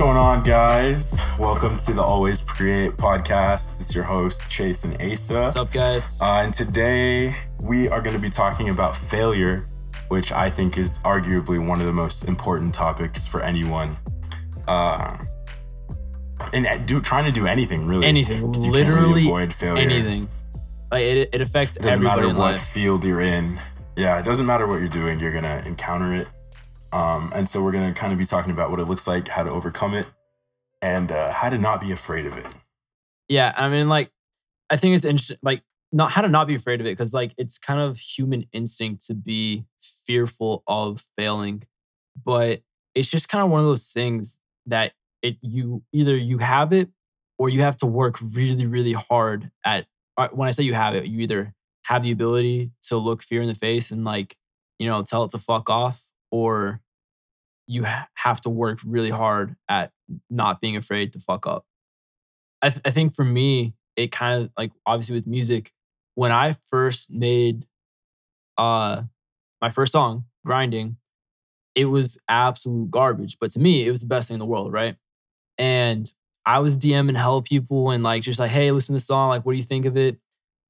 going on, guys? Welcome to the Always Create podcast. It's your host, Chase and Asa. What's up, guys? Uh, and today we are going to be talking about failure, which I think is arguably one of the most important topics for anyone. Uh, and uh, do trying to do anything really. anything, can't really literally avoid failure. anything. Like it, it affects It doesn't everybody matter what life. field you're in. Yeah, it doesn't matter what you're doing. You're gonna encounter it. Um, and so we're gonna kind of be talking about what it looks like, how to overcome it, and uh, how to not be afraid of it. Yeah, I mean, like, I think it's interesting. Like, not how to not be afraid of it because, like, it's kind of human instinct to be fearful of failing, but it's just kind of one of those things that it you either you have it or you have to work really, really hard at. uh, When I say you have it, you either have the ability to look fear in the face and like you know tell it to fuck off, or you ha- have to work really hard at not being afraid to fuck up. I, th- I think for me, it kind of like obviously with music, when I first made uh my first song, Grinding, it was absolute garbage. But to me, it was the best thing in the world, right? And I was DMing hell people and like just like, hey, listen to the song, like, what do you think of it?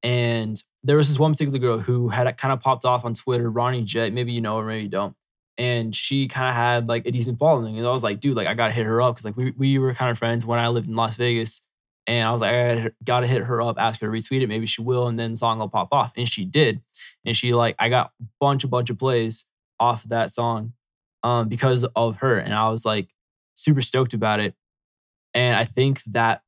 And there was this one particular girl who had kind of popped off on Twitter, Ronnie Jet. Maybe you know her, maybe you don't. And she kind of had like a decent following. And I was like, dude, like I gotta hit her up because like we, we were kind of friends when I lived in Las Vegas. And I was like, I gotta, hit her up, ask her to retweet it. Maybe she will, and then the song will pop off. And she did. And she like, I got a bunch, a bunch of plays off of that song um, because of her. And I was like super stoked about it. And I think that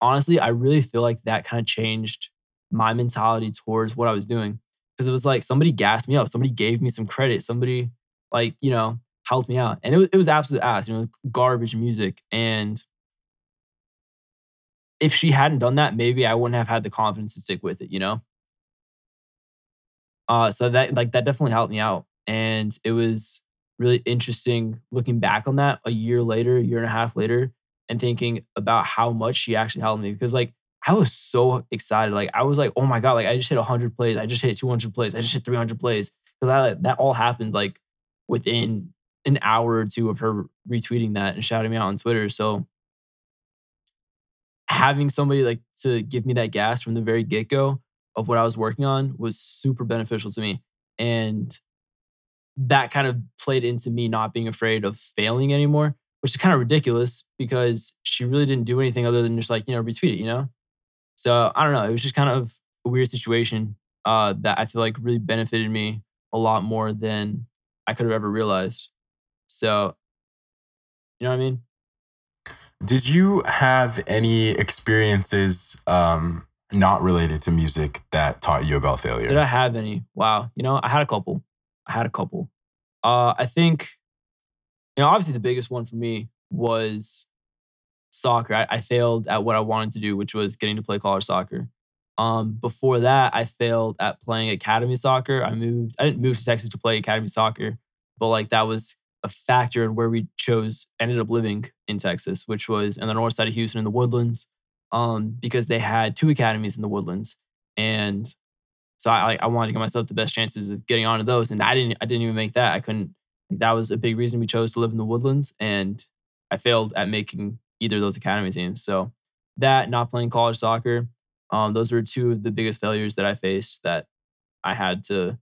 honestly, I really feel like that kind of changed my mentality towards what I was doing. Because it was like somebody gassed me up, somebody gave me some credit, somebody like, you know, helped me out. And it was, it was absolute ass, you know, garbage music. And if she hadn't done that, maybe I wouldn't have had the confidence to stick with it, you know? Uh, so that like that definitely helped me out. And it was really interesting looking back on that a year later, year and a half later, and thinking about how much she actually helped me. Because like I was so excited. Like I was like, oh my God, like I just hit 100 plays. I just hit 200 plays. I just hit 300 plays. Because that, that all happened like within an hour or two of her retweeting that and shouting me out on Twitter. So having somebody like to give me that gas from the very get go of what I was working on was super beneficial to me. And that kind of played into me not being afraid of failing anymore, which is kind of ridiculous because she really didn't do anything other than just like, you know, retweet it, you know? So I don't know. It was just kind of a weird situation uh, that I feel like really benefited me a lot more than I could have ever realized. So, you know what I mean? Did you have any experiences um, not related to music that taught you about failure? Did I have any? Wow. You know, I had a couple. I had a couple. Uh, I think, you know, obviously the biggest one for me was soccer. I, I failed at what I wanted to do, which was getting to play college soccer. Um, before that, I failed at playing academy soccer. I moved, I didn't move to Texas to play academy soccer, but like that was a factor in where we chose, ended up living in Texas, which was in the north side of Houston in the Woodlands, um, because they had two academies in the Woodlands. And so I, I wanted to give myself the best chances of getting onto those. And I didn't, I didn't even make that. I couldn't, that was a big reason we chose to live in the Woodlands. And I failed at making either of those academy teams. So that, not playing college soccer, um, those were two of the biggest failures that I faced that I had to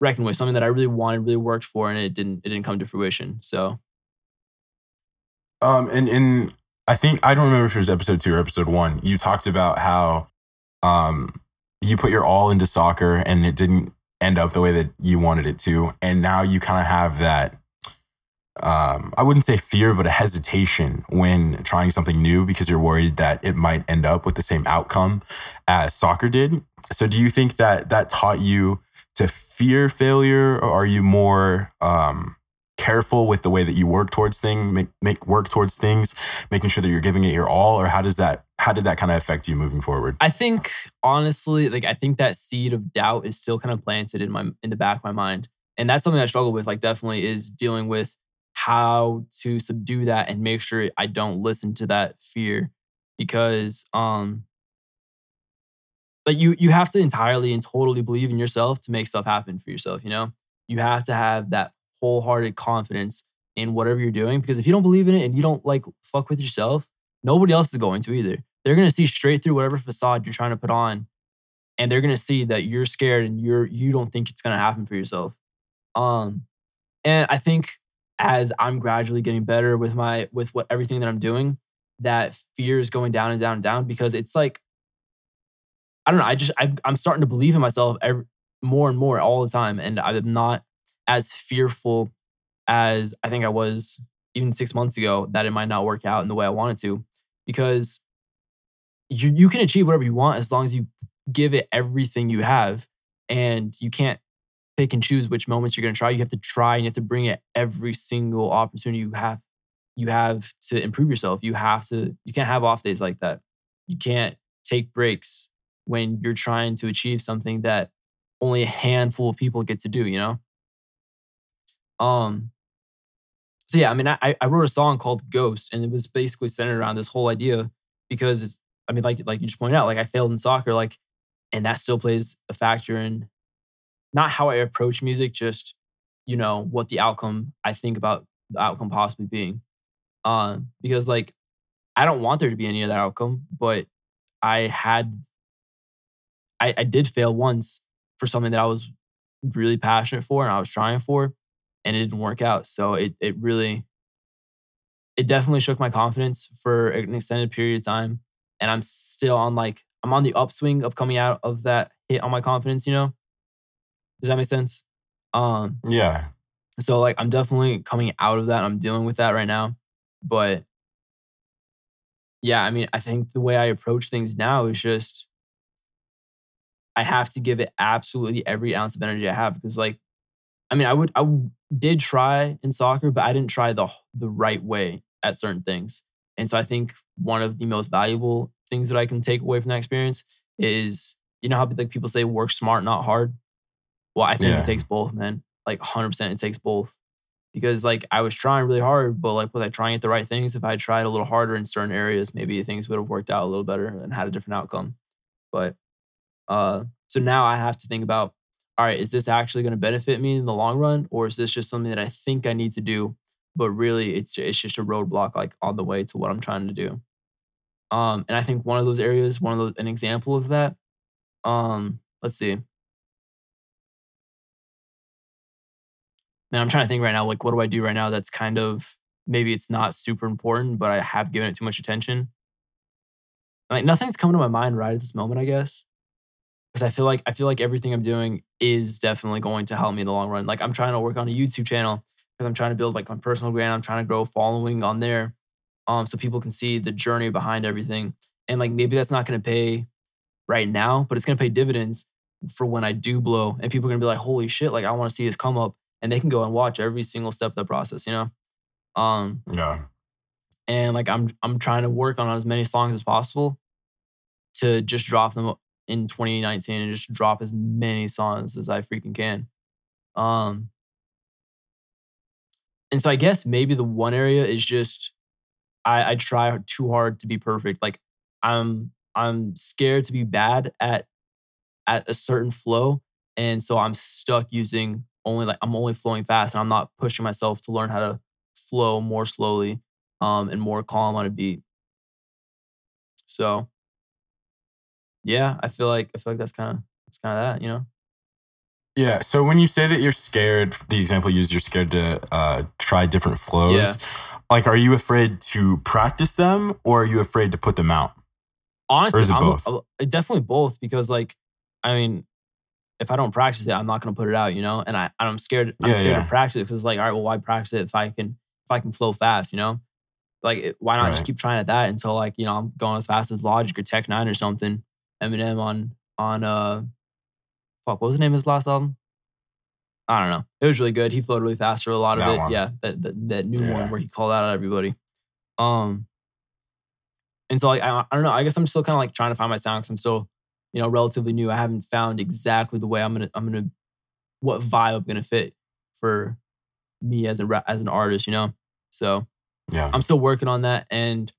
reckon with. Something that I really wanted, really worked for, and it didn't, it didn't come to fruition. So Um, and and I think I don't remember if it was episode two or episode one. You talked about how um you put your all into soccer and it didn't end up the way that you wanted it to, and now you kind of have that. Um, I wouldn't say fear, but a hesitation when trying something new because you're worried that it might end up with the same outcome as soccer did. So, do you think that that taught you to fear failure, or are you more um, careful with the way that you work towards things, make, make work towards things, making sure that you're giving it your all, or how does that how did that kind of affect you moving forward? I think honestly, like I think that seed of doubt is still kind of planted in my in the back of my mind. And that's something I struggle with, like definitely is dealing with how to subdue that and make sure I don't listen to that fear. Because um like you you have to entirely and totally believe in yourself to make stuff happen for yourself, you know? You have to have that wholehearted confidence in whatever you're doing. Because if you don't believe in it and you don't like fuck with yourself, nobody else is going to either. They're gonna see straight through whatever facade you're trying to put on, and they're gonna see that you're scared and you're you don't think it's gonna happen for yourself. Um, and I think as I'm gradually getting better with my with what everything that I'm doing, that fear is going down and down and down because it's like I don't know. I just I, I'm starting to believe in myself every, more and more all the time, and I'm not as fearful as I think I was even six months ago that it might not work out in the way I wanted to, because you you can achieve whatever you want as long as you give it everything you have, and you can't pick and choose which moments you're going to try. You have to try and you have to bring it every single opportunity you have you have to improve yourself. You have to you can't have off days like that. You can't take breaks when you're trying to achieve something that only a handful of people get to do, you know? Um so yeah, I mean I I wrote a song called Ghost and it was basically centered around this whole idea because I mean like like you just pointed out, like I failed in soccer, like and that still plays a factor in not how I approach music, just you know, what the outcome I think about the outcome possibly being. Um, because like I don't want there to be any of that outcome, but I had I, I did fail once for something that I was really passionate for and I was trying for, and it didn't work out. So it it really it definitely shook my confidence for an extended period of time. And I'm still on like I'm on the upswing of coming out of that hit on my confidence, you know? Does that make sense? Um Yeah. so like I'm definitely coming out of that. I'm dealing with that right now. But yeah, I mean, I think the way I approach things now is just I have to give it absolutely every ounce of energy I have because like I mean, I would I did try in soccer, but I didn't try the the right way at certain things. And so I think one of the most valuable things that I can take away from that experience is you know how like people say work smart, not hard. Well, I think Yeah. it takes both, man. Like 100% it takes both. Because like I was trying really hard, but like was I trying at the right things? If I tried a little harder in certain areas, maybe things would have worked out a little better and had a different outcome. But uh so now I have to think about all right, is this actually going to benefit me in the long run or is this just something that I think I need to do, but really it's it's just a roadblock like on the way to what I'm trying to do. Um and I think one of those areas, one of those an example of that um let's see. Now I'm trying to think right now, like, what do I do right now that's kind of maybe it's not super important, but I have given it too much attention? Like, nothing's coming to my mind right at this moment, I guess. Because I feel like I feel like everything I'm doing is definitely going to help me in the long run. Like, I'm trying to work on a YouTube channel because I'm trying to build like my personal brand. I'm trying to grow following on there, um, so people can see the journey behind everything. And like, maybe that's not going to pay right now, but it's going to pay dividends for when I do blow, and people are going to be like, "Holy shit!" Like, I want to see this come up and they can go and watch every single step of the process, you know? Um, Yeah. and like I'm I'm trying to work on as many songs as possible to just drop them in 2019 and just drop as many songs as I freaking can. Um and so I guess maybe the one area is just I, I try too hard to be perfect. Like I'm I'm scared to be bad at at a certain flow. And so I'm stuck using only like I'm only flowing fast and I'm not pushing myself to learn how to flow more slowly um and more calm on a beat. So yeah, I feel like I feel like that's kind of that's kind of that, you know? Yeah. So when you say that you're scared, the example you used, you're scared to uh, try different flows. Yeah. Like, are you afraid to practice them or are you afraid to put them out? Honestly, is it I'm both? definitely both because like I mean, if I don't practice it, I'm not gonna put it out, you know. And I I'm scared. I'm Yeah, scared yeah. to practice it because it's like, all right, well, why practice it if I can if I can flow fast, you know? Like, why not just keep trying at that until like you know I'm going as fast as Logic or Tech N9ne or something. Eminem on on uh, fuck, what was the name of his last album? I don't know. It was really good. He flowed really fast for a lot of That it. one. Yeah, that, that that new Yeah. one where he called out everybody. Um, and so like I, I don't know. I guess I'm still kind of like trying to find my sound because I'm still you know relatively new. I haven't found exactly the way I'm gonna I'm gonna what vibe I'm gonna fit for me as a as an artist. You know, so Yeah. I'm still working on that, and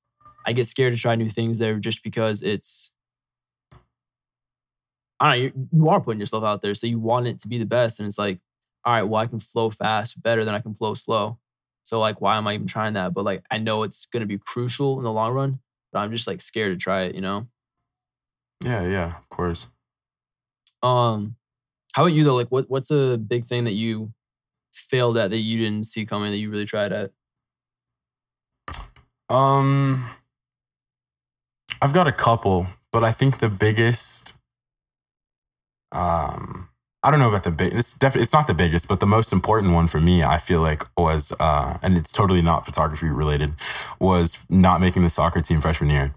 I get scared to try new things there just because it's. I don't know. You, you are putting yourself out there, so you want it to be the best, and it's like, all right, well, I can flow fast better than I can flow slow. So like, why am I even trying that? But like, I know it's gonna be crucial in the long run, but I'm just like scared to try it. You know. Yeah, yeah, of course. Um, how about you though? Like, what what's a big thing that you failed at that you didn't see coming that you really tried at? Um, I've got a couple, but I think the biggest, um, I don't know about the big. It's definitely it's not the biggest, but the most important one for me, I feel like was, uh, and it's totally not photography related, was not making the soccer team freshman year.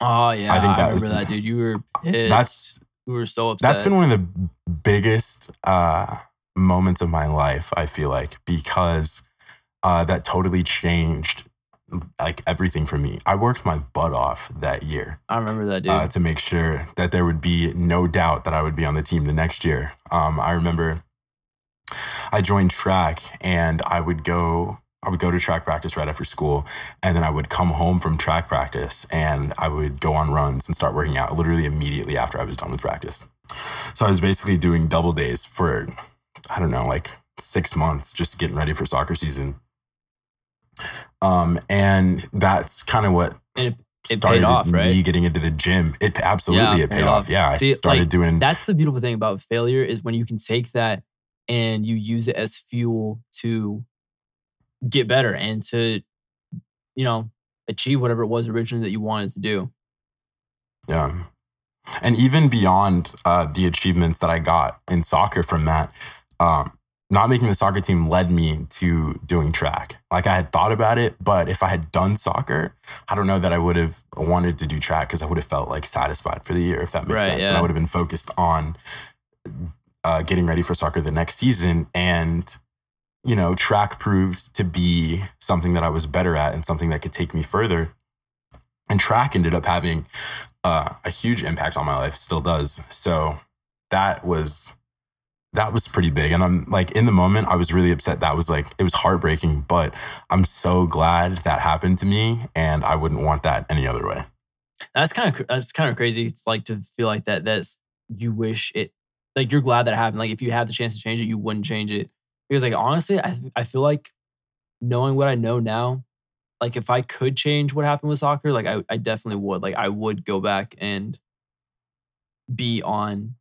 Oh yeah, I I, think that remember was- that, dude. You were pissed. That's you were so upset. that's been one of the biggest uh, moments of my life. I feel like because uh, that totally changed like everything for me. I worked my butt off that year. I remember that, dude. uh, to make sure that there would be no doubt that I would be on the team the next year. Um, I remember I joined track and I would go. I would go to track practice right after school, and then I would come home from track practice and I would go on runs and start working out literally immediately after I was done with practice. So I was basically doing double days for, I don't know, like six months, just getting ready for soccer season. Um, and that's kind of what it- it paid started off, right? me getting into the gym. It absolutely Yeah, it paid off. Yeah, See, I started like, doing that's the beautiful thing about failure is when you can take that and you use it as fuel to get better and to, you know, achieve whatever it was originally that you wanted to do. yeah, and even beyond uh, the achievements that I got in soccer from that. Um, not making the soccer team led me to doing track. Like I had thought about it, but if I had done soccer, I don't know that I would have wanted to do track because I would have felt like satisfied for the year, if that makes Right, sense. And. I would have been focused on uh, getting ready for soccer the next season. And, you know, track proved to be something that I was better at and something that could take me further. And track ended up having uh, a huge impact on my life, still does. So that was that was pretty big. And I'm like in the moment, I was really upset. That was like it was heartbreaking, but I'm so glad that happened to me, and I wouldn't want that any other way. That's kind of that's kind of crazy. It's like to feel like that. That's you wish it like you're glad that happened. Like if you had the chance to change it, you wouldn't change it because like honestly, I I feel like knowing what I know now, like if I could change what happened with soccer, like I I definitely would. Like I would go back and be on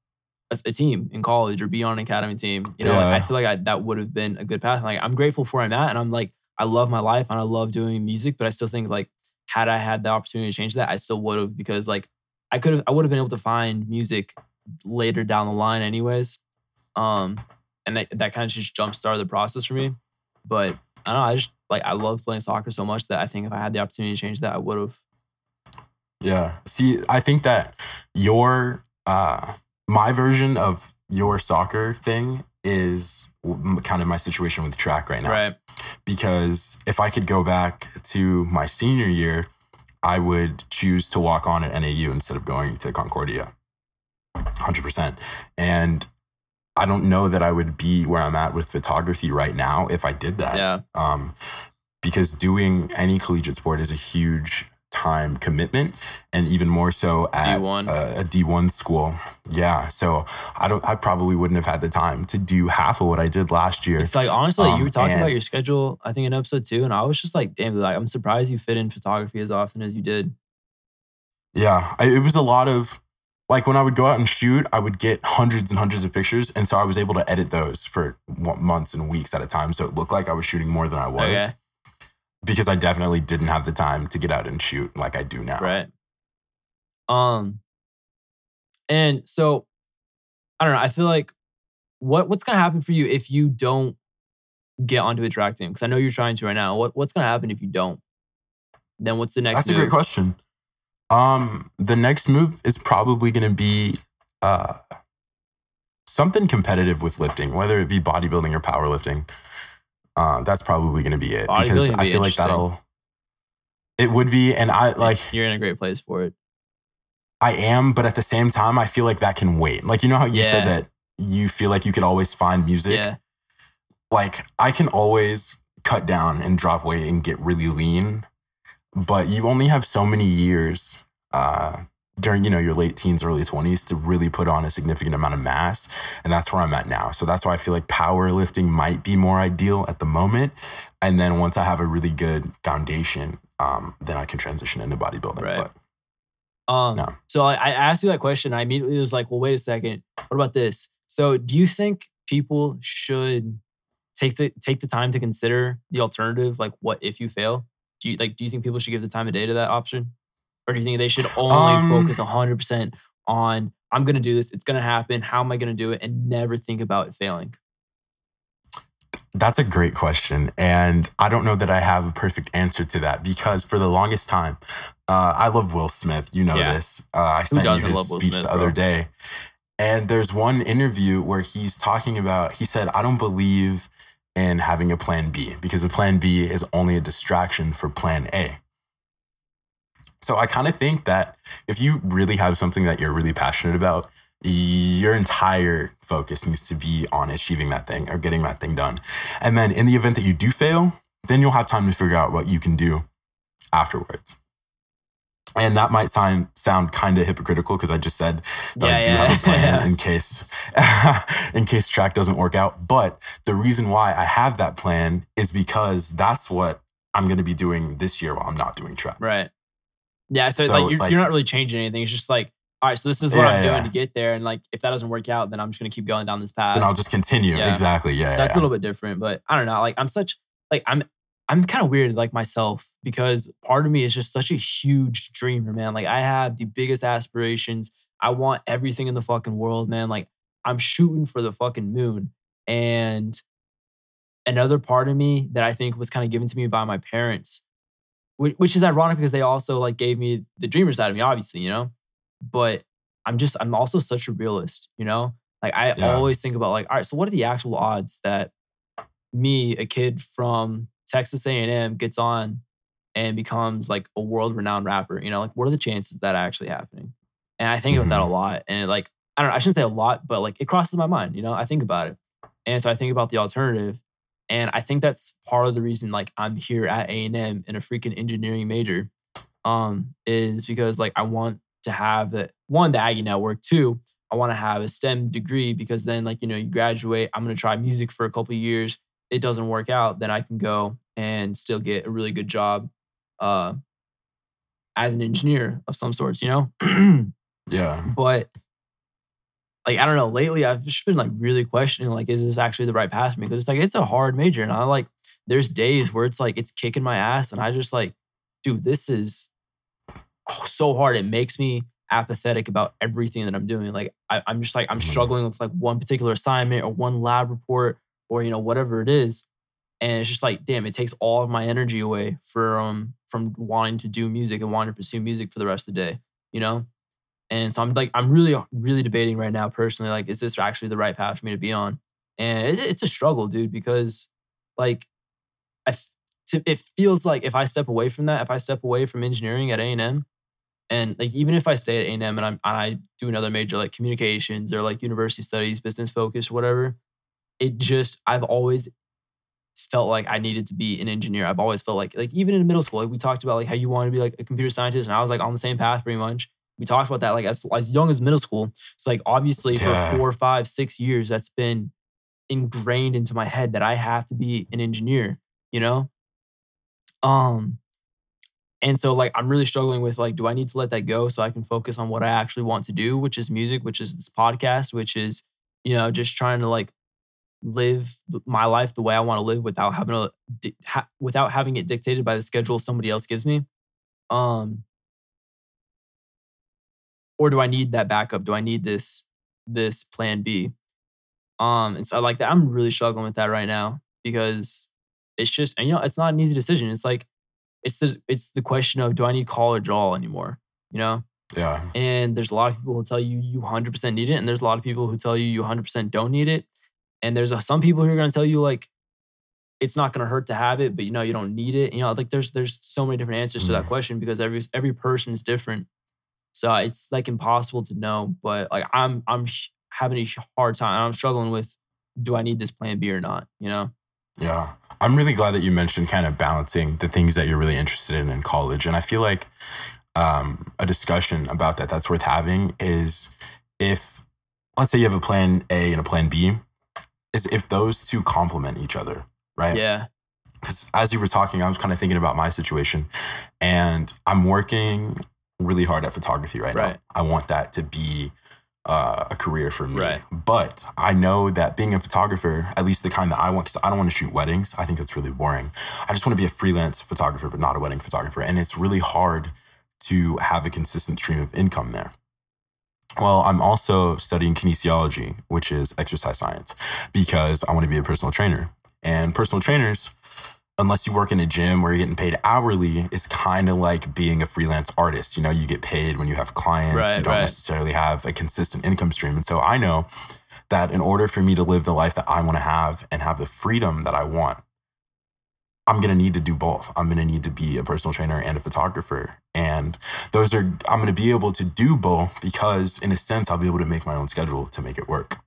a, a team in college or be on an academy team. You know, like, I feel like I, that would have been a good path. Like I'm grateful for where I'm at, and I'm like I love my life and I love doing music, but I still think like had I had the opportunity to change that, I still would have because like I could have I would have been able to find music later down the line anyways. Um and that, that kind of just jump started the process for me. But I don't know, I just like I love playing soccer so much that I think if I had the opportunity to change that, I would have. Yeah. See, I think that your uh my version of your soccer thing is kind of my situation with track right now. Right. because if I could go back to my senior year, I would choose to walk on at NAU instead of going to Concordia. 100%. And I don't know that I would be where I'm at with photography right now if I did that. Yeah. Um, because doing any collegiate sport is a huge time commitment and even more so at D1. A, a D1 school. Yeah. So I don't, I probably wouldn't have had the time to do half of what I did last year. It's like honestly, you Um, were talking about your schedule, I think in episode two, and I was just like, damn, like I'm surprised you fit in photography as often as you did. Yeah, I, it was a lot of like when I would go out and shoot, I would get hundreds and hundreds of pictures, and so I was able to edit those for months and weeks at a time, so it looked like I was shooting more than I was. Okay. Because I definitely didn't have the time to get out and shoot like I do now. Right. Um and so I don't know, I feel like what what's gonna happen for you if you don't get onto a track team? Because I know you're trying to right now. What what's gonna happen if you don't? Then what's the next That's a great question. Um, the next move is probably going to be uh something competitive with lifting, whether it be bodybuilding or powerlifting. Uh, that's probably going to be it because I be feel like that'll. It would be, and I like. You're in a great place for it. I am, but at the same time, I feel like that can wait. Like you know how you Yeah. said that you feel like you could always find music. Yeah. Like I can always cut down and drop weight and get really lean, but you only have so many years uh, during you know your late teens, early twenties to really put on a significant amount of mass, and that's where I'm at now. So that's why I feel like powerlifting might be more ideal at the moment. And then once I have a really good foundation, um, then I can transition into bodybuilding. Right. But Um, No. So I, I asked you that question. I immediately was like, well, wait a second. What about this? So do you think people should take the take the time to consider the alternative? Like, what if you fail? Do you like? Do you think people should give the time of day to that option, or do you think they should only Um, focus hundred percent on I'm going to do this. It's going to happen. How am I going to do it? And never think about it failing. That's a great question. And I don't know that I have a perfect answer to that because for the longest time, uh, I love Will Smith. You know Yeah. this. Uh, I sent you his speech Smith, the other bro? day. And there's one interview where he's talking about, he said, I don't believe in having a plan B because the plan B is only a distraction for plan A. So I kind of think that if you really have something that you're really passionate about, your entire focus needs to be on achieving that thing or getting that thing done. And then in the event that you do fail, then you'll have time to figure out what you can do afterwards. And that might sound sound kind of hypocritical because I just said that I do have a plan in case in case track doesn't work out. But the reason why I have that plan is because that's what I'm going to be doing this year while I'm not doing track. Right. Yeah. So, So, like, you're, like- you're not really changing anything. It's just like, all right, so this is what Yeah, I'm doing to get there. And like, if that doesn't work out, then I'm just going to keep going down this path. Then I'll just continue. Yeah. Exactly. Yeah. so yeah, that's yeah. a little bit different, but I don't know. Like I'm such like I'm I'm kind of weird like myself because part of me is just such a huge dreamer, man. Like I have the biggest aspirations. I want everything in the fucking world, man. Like I'm shooting for the fucking moon. And another part of me that I think was kind of given to me by my parents, which, which is ironic because they also like gave me the dreamer side of me, obviously, you know. But I'm just I'm also such a realist, you know. Like I Yeah. always think about like, all right, so what are the actual odds that me, a kid from Texas A&M, gets on and becomes like a world-renowned rapper? You know, like what are the chances of that actually happening? And I think about that a lot. And it, like, I don't know, I shouldn't say a lot, but like it crosses my mind, you know, I think about it. And so I think about the alternative. And I think that's part of the reason like I'm here at A&M in a freaking engineering major um, is because like I want to have it, one, the Aggie network, two, I want to have a STEM degree because then like, you know, you graduate, I'm going to try music for a couple of years. It doesn't work out, then I can go and still get a really good job uh, as an engineer of some sorts, you know? Yeah. but like I don't know. Lately, I've just been like really questioning like, is this actually the right path for me? Because it's like it's a hard major, and I like there's days where it's like it's kicking my ass, and I just like, dude, this is oh, so hard. It makes me apathetic about everything that I'm doing. Like I, I'm just like I'm Mhm. struggling with like one particular assignment or one lab report or you know whatever it is, and it's just like damn, it takes all of my energy away from um, from wanting to do music and wanting to pursue music for the rest of the day. You know. And so I'm like, I'm really, uh, really debating right now personally, like, is this actually the right path for me to be on? And it, it's a struggle, dude, because like, I, it feels like if I step away from that, if I step away from engineering at A&M, and like, even if I stay at A&M and, I'm, and I do another major like communications or like university studies, business focus, whatever, it just, I've always felt like I needed to be an engineer. I've always felt like, like even in middle school, like we talked about like how you want to be like a computer scientist, and I was like on the same path pretty much we talked about that like as, as young as middle school. So like obviously Yeah. for four, five, six years, that's been ingrained into my head that I have to be an engineer, you know? Um and so like I'm really struggling with like, do I need to let that go so I can focus on what I actually want to do, which is music, which is this podcast, which is, you know, just trying to like live my life the way I want to live without having to ha- without having it dictated by the schedule somebody else gives me. Um or do I need that backup? Do I need this this plan B? Um, and so like that, I'm really struggling with that right now because it's just and you know it's not an easy decision. It's like it's the it's the question of do I need college at all anymore? You know, Yeah. and there's a lot of people who tell you you 100% need it, and there's a lot of people who tell you you 100% don't need it, and there's a, some people who are going to tell you like it's not going to hurt to have it, but you know you don't need it. You know, like there's there's so many different answers to that Mm. question because every every person is different. So it's like impossible to know. But like I'm I'm sh- having a hard time. I'm struggling with do I need this plan B or not? You know? Yeah. I'm really glad that you mentioned kind of balancing the things that you're really interested in in college. And I feel like um, a discussion about that that's worth having is if, let's say you have a plan A and a plan B, is if those two complement each other, right? Yeah. because as you were talking, I was kind of thinking about my situation, and I'm working really hard at photography right, Right. now. I want that to be uh, a career for me. Right. But I know that being a photographer, at least the kind that I want, because I don't want to shoot weddings. I think that's really boring. I just want to be a freelance photographer, but not a wedding photographer. And it's really hard to have a consistent stream of income there. Well, I'm also studying kinesiology, which is exercise science, because I want to be a personal trainer. And personal trainers, unless you work in a gym where you're getting paid hourly, is kind of like being a freelance artist. You know, you get paid when you have clients, Right, you don't right. necessarily have a consistent income stream. And so I know that in order for me to live the life that I want to have and have the freedom that I want, I'm going to need to do both. I'm going to need to be a personal trainer and a photographer. And those are, I'm going to be able to do both because, in a sense, I'll be able to make my own schedule to make it work.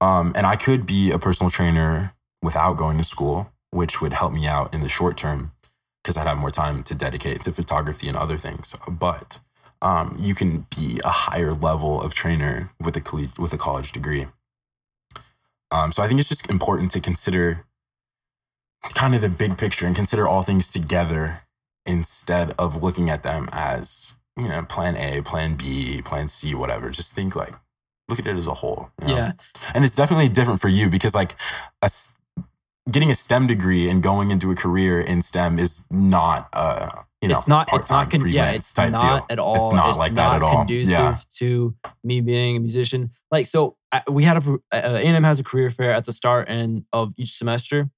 Um, and I could be a personal trainer without going to school, which would help me out in the short term because I'd have more time to dedicate to photography and other things. But um, you can be a higher level of trainer with a colle- with a college degree. Um, so I think it's just important to consider kind of the big picture and consider all things together instead of looking at them as you know plan A, plan B, plan C, whatever. Just think like look at it as a whole. you know? Yeah. and it's definitely different for you because like a getting a STEM degree and going into a career in STEM is not uh you know it's not. It's not. Con- yeah. It's not deal. at all. It's not like that at all. Conducive Yeah. to me being a musician. Like so, I, we had a uh, A&M has a career fair at the start and of each semester,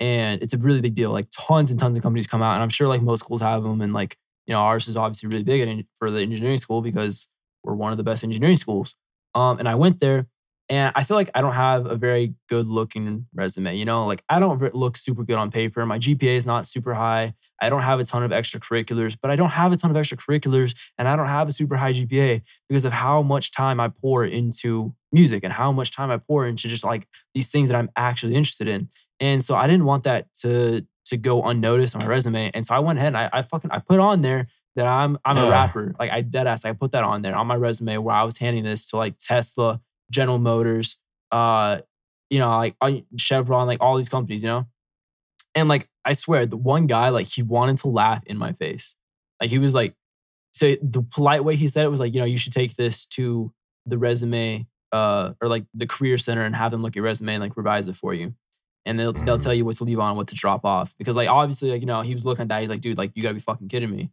and it's a really big deal. Like tons and tons of companies come out, and I'm sure like most schools have them, and like you know ours is obviously really big for the engineering school because we're one of the best engineering schools. Um, and I went there, and I feel like I don't have a very good looking resume. You know, like I don't look super good on paper. My GPA is not super high. I don't have a ton of extracurriculars, but I don't have a ton of extracurriculars and I don't have a super high GPA because of how much time I pour into music and how much time I pour into just like these things that I'm actually interested in. And so I didn't want that to to go unnoticed on my resume. And so I went ahead and I, I fucking I put on there that I'm I'm a rapper. Like I dead ass, I put that on there on my resume where I was handing this to like Tesla, General Motors, uh, you know, like Chevron, like all these companies, you know. And like I swear, the one guy like he wanted to laugh in my face. Like he was like, so the polite way he said it was like, you know, you should take this to the resume uh or like the career center and have them look at your resume and like revise it for you. And they'll they'll Mhm. tell you what to leave on, what to drop off. Because like obviously, like, you know, he was looking at that. He's like, dude, like you gotta be fucking kidding me.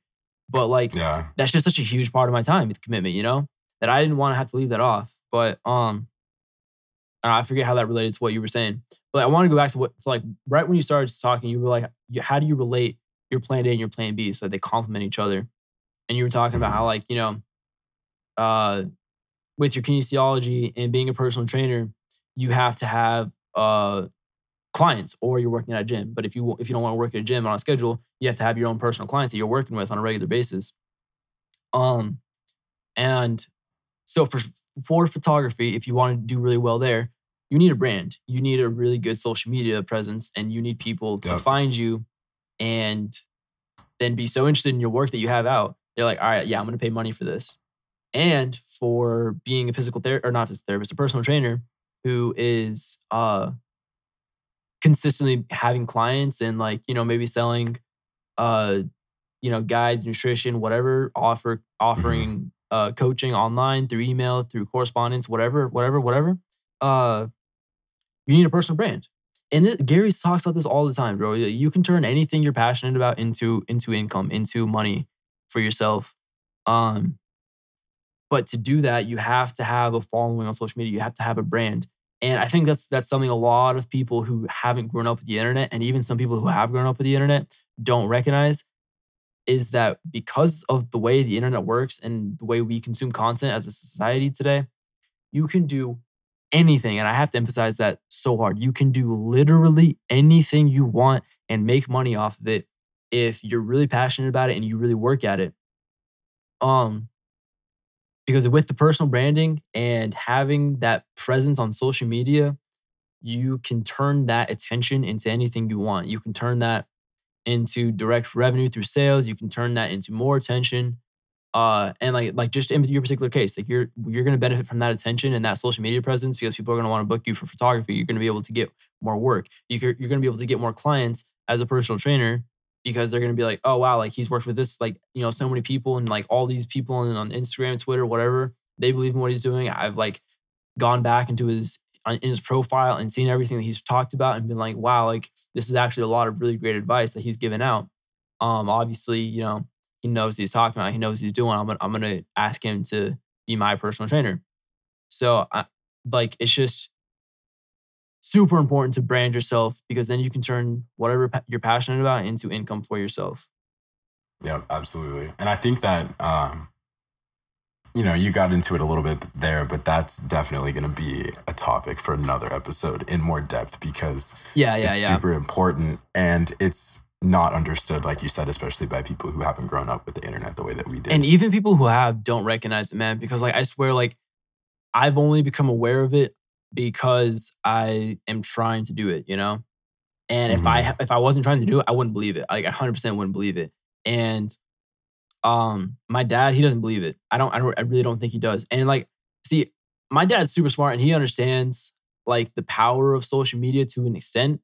But like Yeah. that's just such a huge part of my time it's commitment, you know, that I didn't want to have to leave that off. But um, I, forget how that related to what you were saying. But I want to go back to what it's like right when you started talking. You were like, you, how do you relate your plan A and your plan B so that they complement each other? And you were talking about how like you know, uh, with your kinesiology and being a personal trainer, you have to have uh clients or you're working at a gym. But if you if you don't want to work at a gym on a schedule, you have to have your own personal clients that you're working with on a regular basis. Um, and so for for photography, if you want to do really well there, you need a brand. You need a really good social media presence, and you need people to Yep. find you, and then be so interested in your work that you have out. They're like, all right, yeah, I'm going to pay money for this. And for being a physical therapist, or not a physical therapist, a personal trainer who is uh consistently having clients and like you know maybe selling uh you know guides nutrition whatever offer offering uh coaching online through email through correspondence whatever whatever whatever uh you need a personal brand. And it, Gary talks about this all the time bro. You can turn anything you're passionate about into into income into money for yourself um but to do that you have to have a following on social media. You have to have a brand and I think that's that's something a lot of people who haven't grown up with the internet, and even some people who have grown up with the internet, don't recognize, is that because of the way the internet works and the way we consume content as a society today, you can do anything. And I have to emphasize that so hard. You can do literally anything you want and make money off of it if you're really passionate about it and you really work at it. Um, because with the personal branding and having that presence on social media, you can turn that attention into anything you want. You can turn that into direct revenue through sales. You can turn that into more attention. Uh, and like like just in your particular case, like you're you're gonna benefit from that attention and that social media presence because people are gonna want to book you for photography. You're gonna be able to get more work. You you're gonna be able to get more clients as a personal trainer because they're gonna be like, oh wow, like he's worked with this like you know so many people and like all these people and on Instagram, Twitter, whatever. They believe in what he's doing. I've like gone back into his in his profile and seen everything that he's talked about and been like, wow, like this is actually a lot of really great advice that he's given out. Um, obviously, you know, he knows he's talking about. He knows he's doing. I'm gonna, I'm gonna ask him to be my personal trainer. So, I, like, it's just super important to brand yourself because then you can turn whatever you're passionate about into income for yourself. Yeah, absolutely. And I think that, um, you know, you got into it a little bit there, but that's definitely going to be a topic for another episode in more depth because yeah, yeah, it's yeah. super important and it's not understood, like you said, especially by people who haven't grown up with the internet the way that we did. And even people who have don't recognize it, man, because like I swear, like I've only become aware of it because I am trying to do it, you know? And if mm-hmm. I if I wasn't trying to do it, I wouldn't believe it. Like I 100% wouldn't believe it. And um my dad, he doesn't believe it. I don't I don't I really don't think he does. And like see, my dad's super smart and he understands like the power of social media to an extent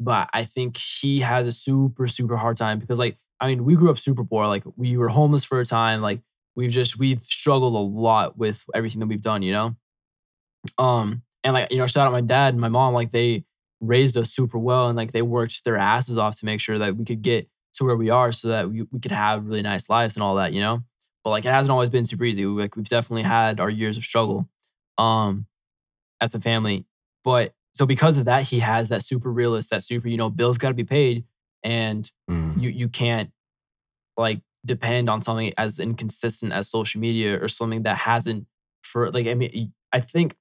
but I think he has a super, super hard time because, like, I mean, we grew up super poor. Like, we were homeless for a time. Like, we've just, we've struggled a lot with everything that we've done, you know? Um, and like, you know, shout out my dad and my mom, like, they raised us super well and like they worked their asses off to make sure that we could get to where we are so that we, we could have really nice lives and all that, you know? But like, it hasn't always been super easy. We, like, we've definitely had our years of struggle um, as a family. But so because of that, he has that super realist, that super, you know, bills got to be paid, and mm. you you can't like depend on something as inconsistent as social media or something that hasn't for like I mean I think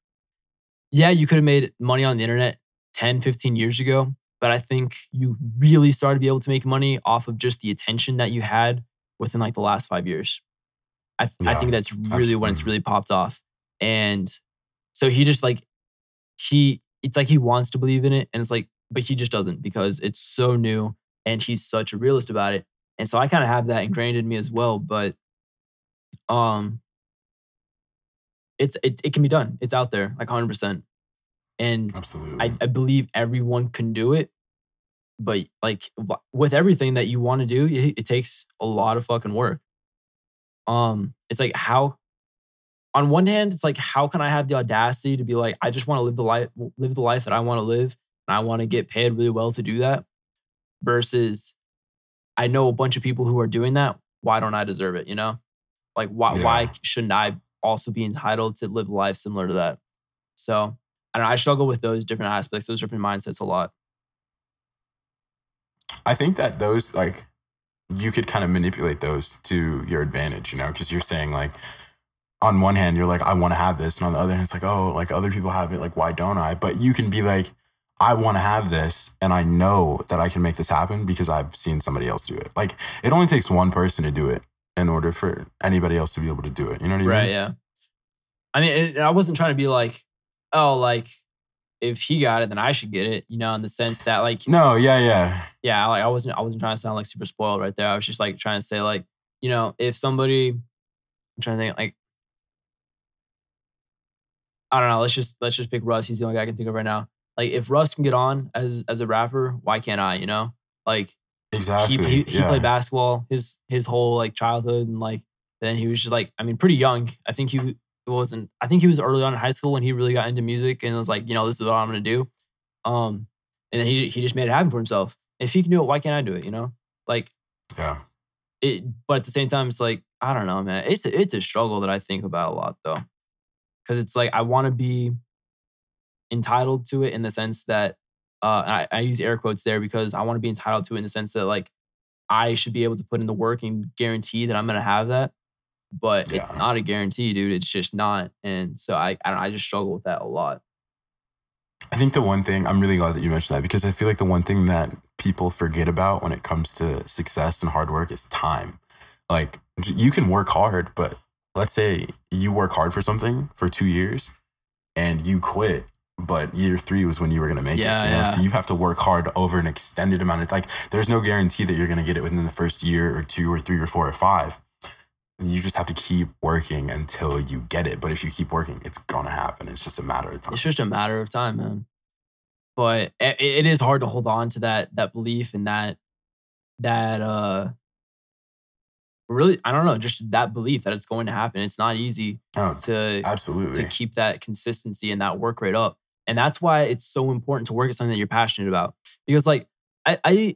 yeah, you could have made money on the internet 10, 15 years ago, but I think you really started to be able to make money off of just the attention that you had within like the last 5 years. I yeah, I think that's really absolutely. when it's really popped off. And so he just like he it's like he wants to believe in it and it's like but he just doesn't because it's so new and he's such a realist about it and so i kind of have that ingrained in me as well but um it's it, it can be done it's out there like 100% and Absolutely. I, I believe everyone can do it but like with everything that you want to do it, it takes a lot of fucking work um it's like how on one hand, it's like, how can I have the audacity to be like, I just want to live the life, live the life that I want to live, and I want to get paid really well to do that. Versus, I know a bunch of people who are doing that. Why don't I deserve it? You know, like why yeah. why shouldn't I also be entitled to live a life similar to that? So I don't know. I struggle with those different aspects, those different mindsets a lot. I think that those like you could kind of manipulate those to your advantage, you know, because you're saying like on one hand, you're like, I want to have this. And on the other hand, it's like, oh, like other people have it. Like, why don't I? But you can be like, I want to have this. And I know that I can make this happen because I've seen somebody else do it. Like, it only takes one person to do it in order for anybody else to be able to do it. You know what I mean? Right. Yeah. I mean, it, I wasn't trying to be like, oh, like, if he got it, then I should get it, you know, in the sense that like No, yeah, yeah. Yeah, like I wasn't I wasn't trying to sound like super spoiled right there. I was just like trying to say like, you know, if somebody I'm trying to think like I don't know. Let's just let's just pick Russ. He's the only guy I can think of right now. Like if Russ can get on as as a rapper, why can't I? You know, like exactly. He he, he yeah. played basketball his his whole like childhood and like then he was just like I mean pretty young. I think he wasn't. I think he was early on in high school when he really got into music and was like, you know, this is what I'm gonna do. Um, and then he he just made it happen for himself. If he can do it, why can't I do it? You know, like yeah. It, but at the same time, it's like I don't know, man. It's a, it's a struggle that I think about a lot though because it's like I want to be entitled to it in the sense that uh, I, I use air quotes there because I want to be entitled to it in the sense that like I should be able to put in the work and guarantee that I'm gonna have that. But yeah. it's not a guarantee, dude. It's just not. And so I I, I just struggle with that a lot. I think the one thing I'm really glad that you mentioned that because I feel like the one thing that people forget about when it comes to success and hard work is time. Like you can work hard, but let's say you work hard for something for two years and you quit but year three was when you were going to make yeah, it. You know? yeah. So you have to work hard over an extended amount of like. There's no guarantee that you're going to get it within the first year or two or three or four or five. you just have to keep working until you get it. But if you keep working, it's gonna happen. It's just a matter of time. It's just a matter of time, man. But it, it is hard to hold on to that that belief and that that uh really I don't know, just that belief that it's going to happen. It's not easy Oh, to absolutely. to keep that consistency and that work rate up. And that's why it's so important to work at something that you're passionate about. Because like I, I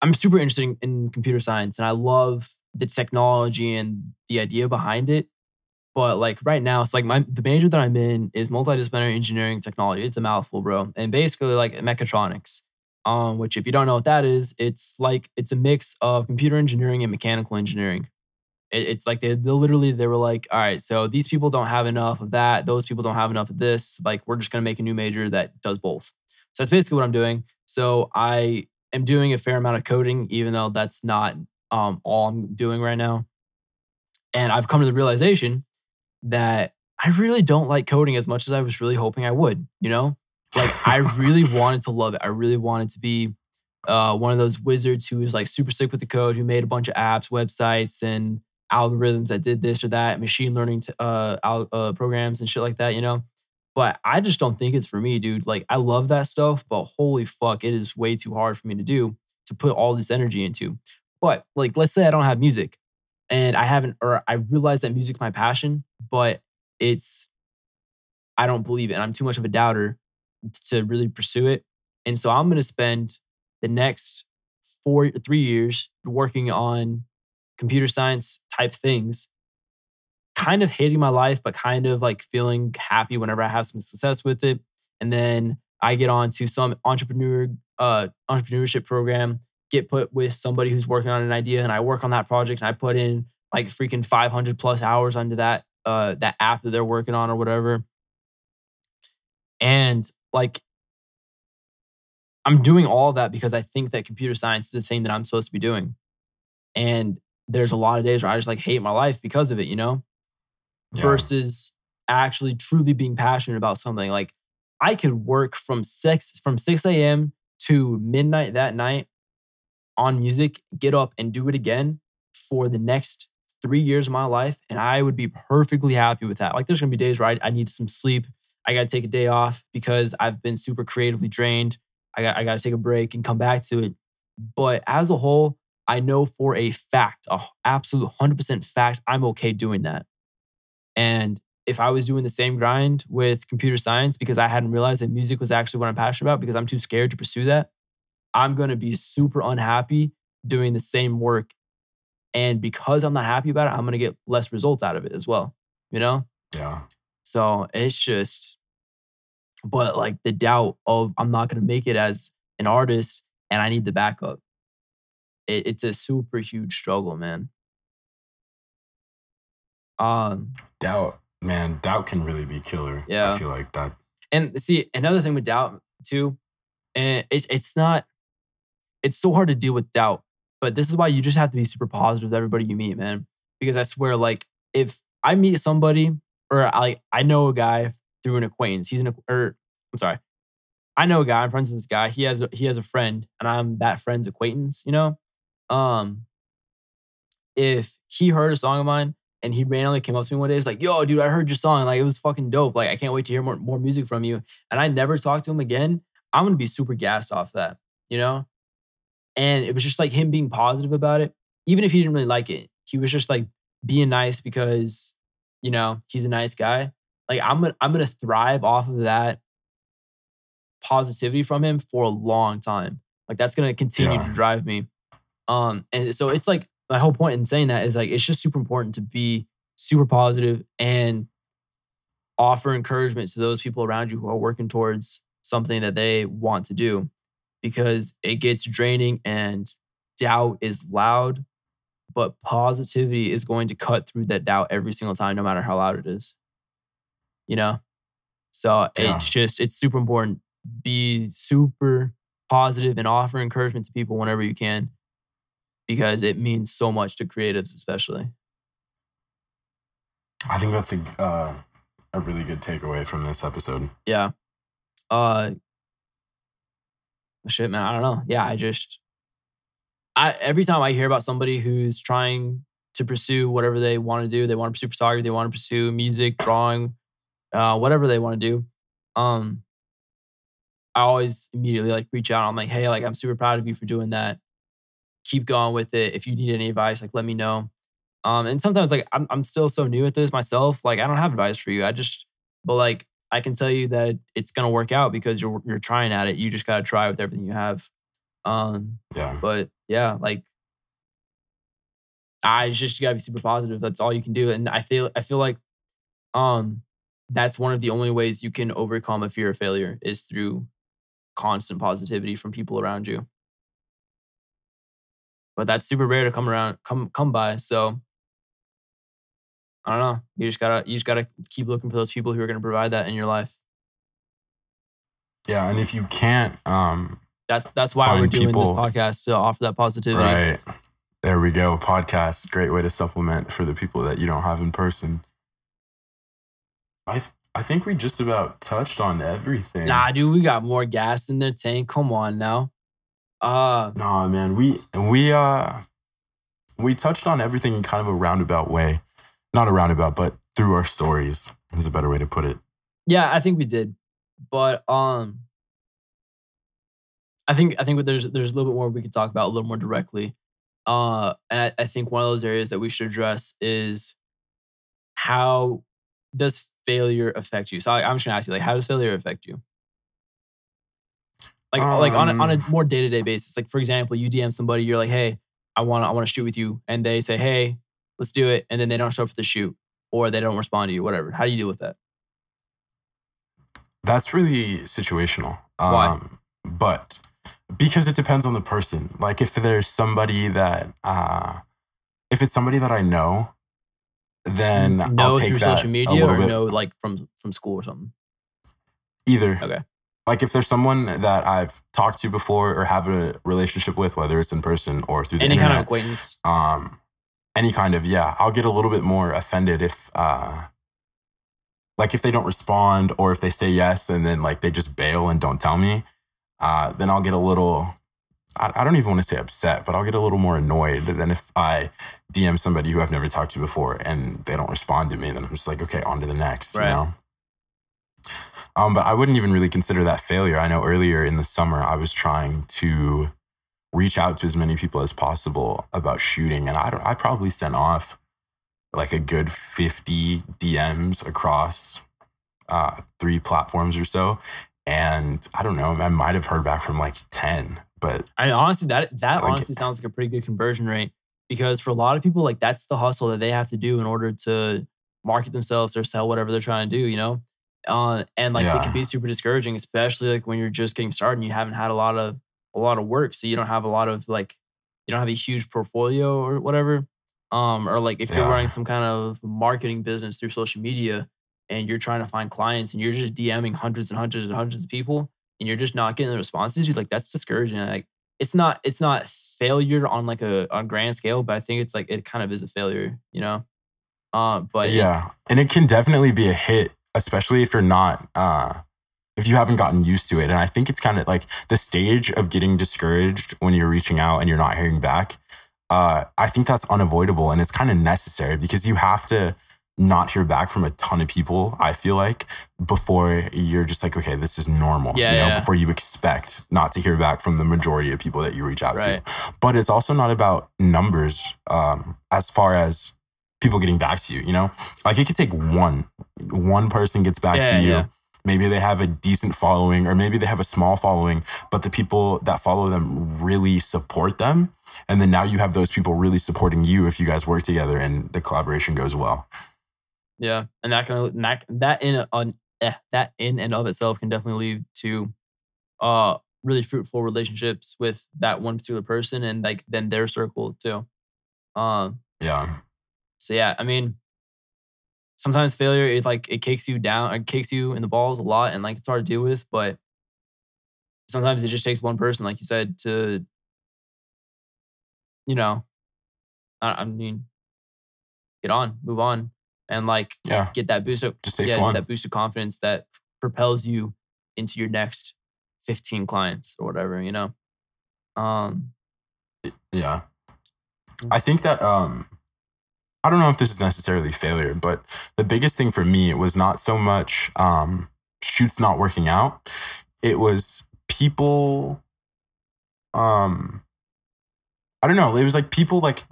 I'm super interested in, in computer science and I love the technology and the idea behind it. But like right now, it's like my the major that I'm in is multidisciplinary engineering technology. It's a mouthful, bro. And basically like mechatronics. Um, which if you don't know what that is, it's like it's a mix of computer engineering and mechanical engineering. It, it's like they, they literally they were like, all right, so these people don't have enough of that. Those people don't have enough of this. Like we're just gonna make a new major that does both. So that's basically what I'm doing. So I am doing a fair amount of coding, even though that's not um, all I'm doing right now. And I've come to the realization that I really don't like coding as much as I was really hoping I would. You know, like I really wanted to love it. I really wanted to be uh, one of those wizards who was like super sick with the code, who made a bunch of apps, websites, and algorithms that did this or that, machine learning t- uh, al- uh, programs and shit like that. You know, but I just don't think it's for me, dude. Like I love that stuff, but holy fuck, it is way too hard for me to do to put all this energy into. But like, let's say I don't have music and I haven't, or I realize that music's my passion, but it's, I don't believe it. And I'm too much of a doubter to really pursue it. And so I'm going to spend the next four, three years working on computer science type things, kind of hating my life, but kind of like feeling happy whenever I have some success with it. And then I get on to some entrepreneur, uh, entrepreneurship program get put with somebody who's working on an idea and I work on that project and I put in like freaking 500 plus hours onto that uh that app that they're working on or whatever. And like I'm doing all that because I think that computer science is the thing that I'm supposed to be doing. And there's a lot of days where I just like hate my life because of it, you know? Yeah. Versus actually truly being passionate about something. Like I could work from six from 6 a.m. to midnight that night on music, get up and do it again for the next three years of my life. And I would be perfectly happy with that. Like there's gonna be days where I, I need some sleep. I gotta take a day off because I've been super creatively drained. I got I gotta take a break and come back to it. But as a whole, I know for a fact, a absolute 100% fact, I'm okay doing that. And if I was doing the same grind with computer science because I hadn't realized that music was actually what I'm passionate about because I'm too scared to pursue that, I'm going to be super unhappy doing the same work. And because I'm not happy about it, I'm going to get less results out of it as well, you know? Yeah. So it's just, but like the doubt of I'm not going to make it as an artist and I need the backup. It, it's a super huge struggle, man. Um, Doubt, man, doubt can really be killer. Yeah. I feel like that. and see another thing with doubt too, and it's it's not, it's so hard to deal with doubt. But this is why you just have to be super positive with everybody you meet, man. Because I swear, like if I meet somebody or I I know a guy through an acquaintance, he's an or I'm sorry, I know a guy. I'm friends with this guy. He has a, he has a friend, and I'm that friend's acquaintance. You know, um, if he heard a song of mine and he randomly came up to me one day, he's like, "Yo, dude, I heard your song. Like, it was fucking dope. Like, I can't wait to hear more more music from you." And I never talked to him again. I'm gonna be super gassed off that, you know. And it was just like him being positive about it, even if he didn't really like it. He was just like being nice because, you know, he's a nice guy. Like, I'm gonna I'm gonna thrive off of that positivity from him for a long time. Like, that's gonna continue Yeah. to drive me. Um, and so it's like my whole point in saying that is like it's just super important to be super positive and offer encouragement to those people around you who are working towards something that they want to do because it gets draining and doubt is loud but positivity is going to cut through that doubt every single time no matter how loud it is you know? So Yeah. it's just it's super important. Be super positive and offer encouragement to people whenever you can because it means so much to creatives especially I think that's a uh, a really good takeaway from this episode. yeah uh shit man i don't know yeah i just i every time i hear about somebody who's trying to pursue whatever they want to do. They want to pursue photography, they want to pursue music, drawing, uh, whatever they want to do. Um, I always immediately like reach out. I'm like, hey, like I'm super proud of you for doing that. Keep going with it. If you need any advice, like let me know. Um, and sometimes like I'm I'm still so new at this myself. Like I don't have advice for you. I just, but like I can tell you that it's gonna work out because you're you're trying at it. You just gotta try with everything you have. Um, Yeah. but yeah, like I just gotta be super positive. That's all you can do. And I feel I feel like um that's one of the only ways you can overcome a fear of failure is through constant positivity from people around you. But that's super rare to come around come come by. So I don't know. You just gotta you just gotta keep looking for those people who are gonna provide that in your life. Yeah. And if you can't, um, That's that's why we're doing this podcast to offer that positivity. right. There we go. Podcast. Great way to supplement for the people that you don't have in person. I I think we just about touched on everything. Nah, dude, we got more gas in their tank. Come on now. Uh Nah, man, we we uh we touched on everything in kind of a roundabout way. Not a roundabout, but through our stories is a better way to put it. yeah, I think we did. But um I think I think there's there's a little bit more we could talk about a little more directly. Uh and I, I think one of those areas that we should address is how does failure affect you? So I, I'm just gonna ask you, like, how does failure affect you? Like, like on a, on a Um, more day to day basis. Like, for example, you DM somebody, you're like, "Hey, I want to I want to shoot with you," and they say, "Hey, let's do it," and then they don't show up for the shoot, or they don't respond to you, whatever. How do you deal with that? That's really situational. Why? Um but because it depends on the person. Like if there's somebody that uh if it's somebody that I know, then no I'll take through that social media or bit no like from from school or something. either. Okay. Like if there's someone that I've talked to before or have a relationship with, whether it's in person or through the Any internet, kind of acquaintance. um any kind of yeah i'll get a little bit more offended if uh like if they don't respond or if they say yes and then like they just bail and don't tell me uh then i'll get a little I, I don't even want to say upset but i'll get a little more annoyed than if i dm somebody who i've never talked to before and they don't respond to me then i'm just like okay on to the next Right. you know um but i wouldn't even really consider that failure i know earlier in the summer i was trying to reach out to as many people as possible about shooting and i don't i probably sent off like a good 50 dms across uh three platforms or so and i don't know i might have heard back from like 10 but I honestly that that Like- honestly sounds like a pretty good conversion rate because for a lot of people like that's the hustle that they have to do in order to market themselves or sell whatever they're trying to do, you know. Uh, and like it can be super discouraging, especially like when you're just getting started and you haven't had a lot of a lot of work, so you don't have a lot of like you don't have a huge portfolio or whatever. Um, or like if you're running some kind of marketing business through social media and you're trying to find clients and you're just DMing hundreds and hundreds and hundreds of people and you're just not getting the responses, you're like that's discouraging. Like it's not it's not failure on like a on grand scale, but I think it's like it kind of is a failure, you know. Uh, but it- yeah and it can definitely be a hit especially if you're not uh if you haven't gotten used to it and i think it's kind of like the stage of getting discouraged when you're reaching out and you're not hearing back uh i think that's unavoidable and it's kind of necessary because you have to not hear back from a ton of people i feel like before you're just like okay this is normal Yeah, you know yeah. before you expect not to hear back from the majority of people that you reach out Right. to but it's also not about numbers um as far as people getting back to you you know like it could take one one person gets back Yeah, to you yeah. maybe they have a decent following or maybe they have a small following but the people that follow them really support them and then now you have those people really supporting you if you guys work together and the collaboration goes well Yeah, and that can that that in on eh, that in and of itself can definitely lead to uh really fruitful relationships with that one particular person and like then their circle too. Um. yeah So yeah, I mean, sometimes failure is like it kicks you down, it kicks you in the balls a lot, and like it's hard to deal with. But sometimes it just takes one person, like you said, to you know, I, I mean, get on, move on, and like yeah get that boost of Just yeah, that boost of confidence that propels you into your next 15 clients or whatever, you know. Um yeah i think that um I don't know if this is necessarily failure, but the biggest thing for me was not so much um, shoots not working out. It was people. Um, I don't know. It was like people like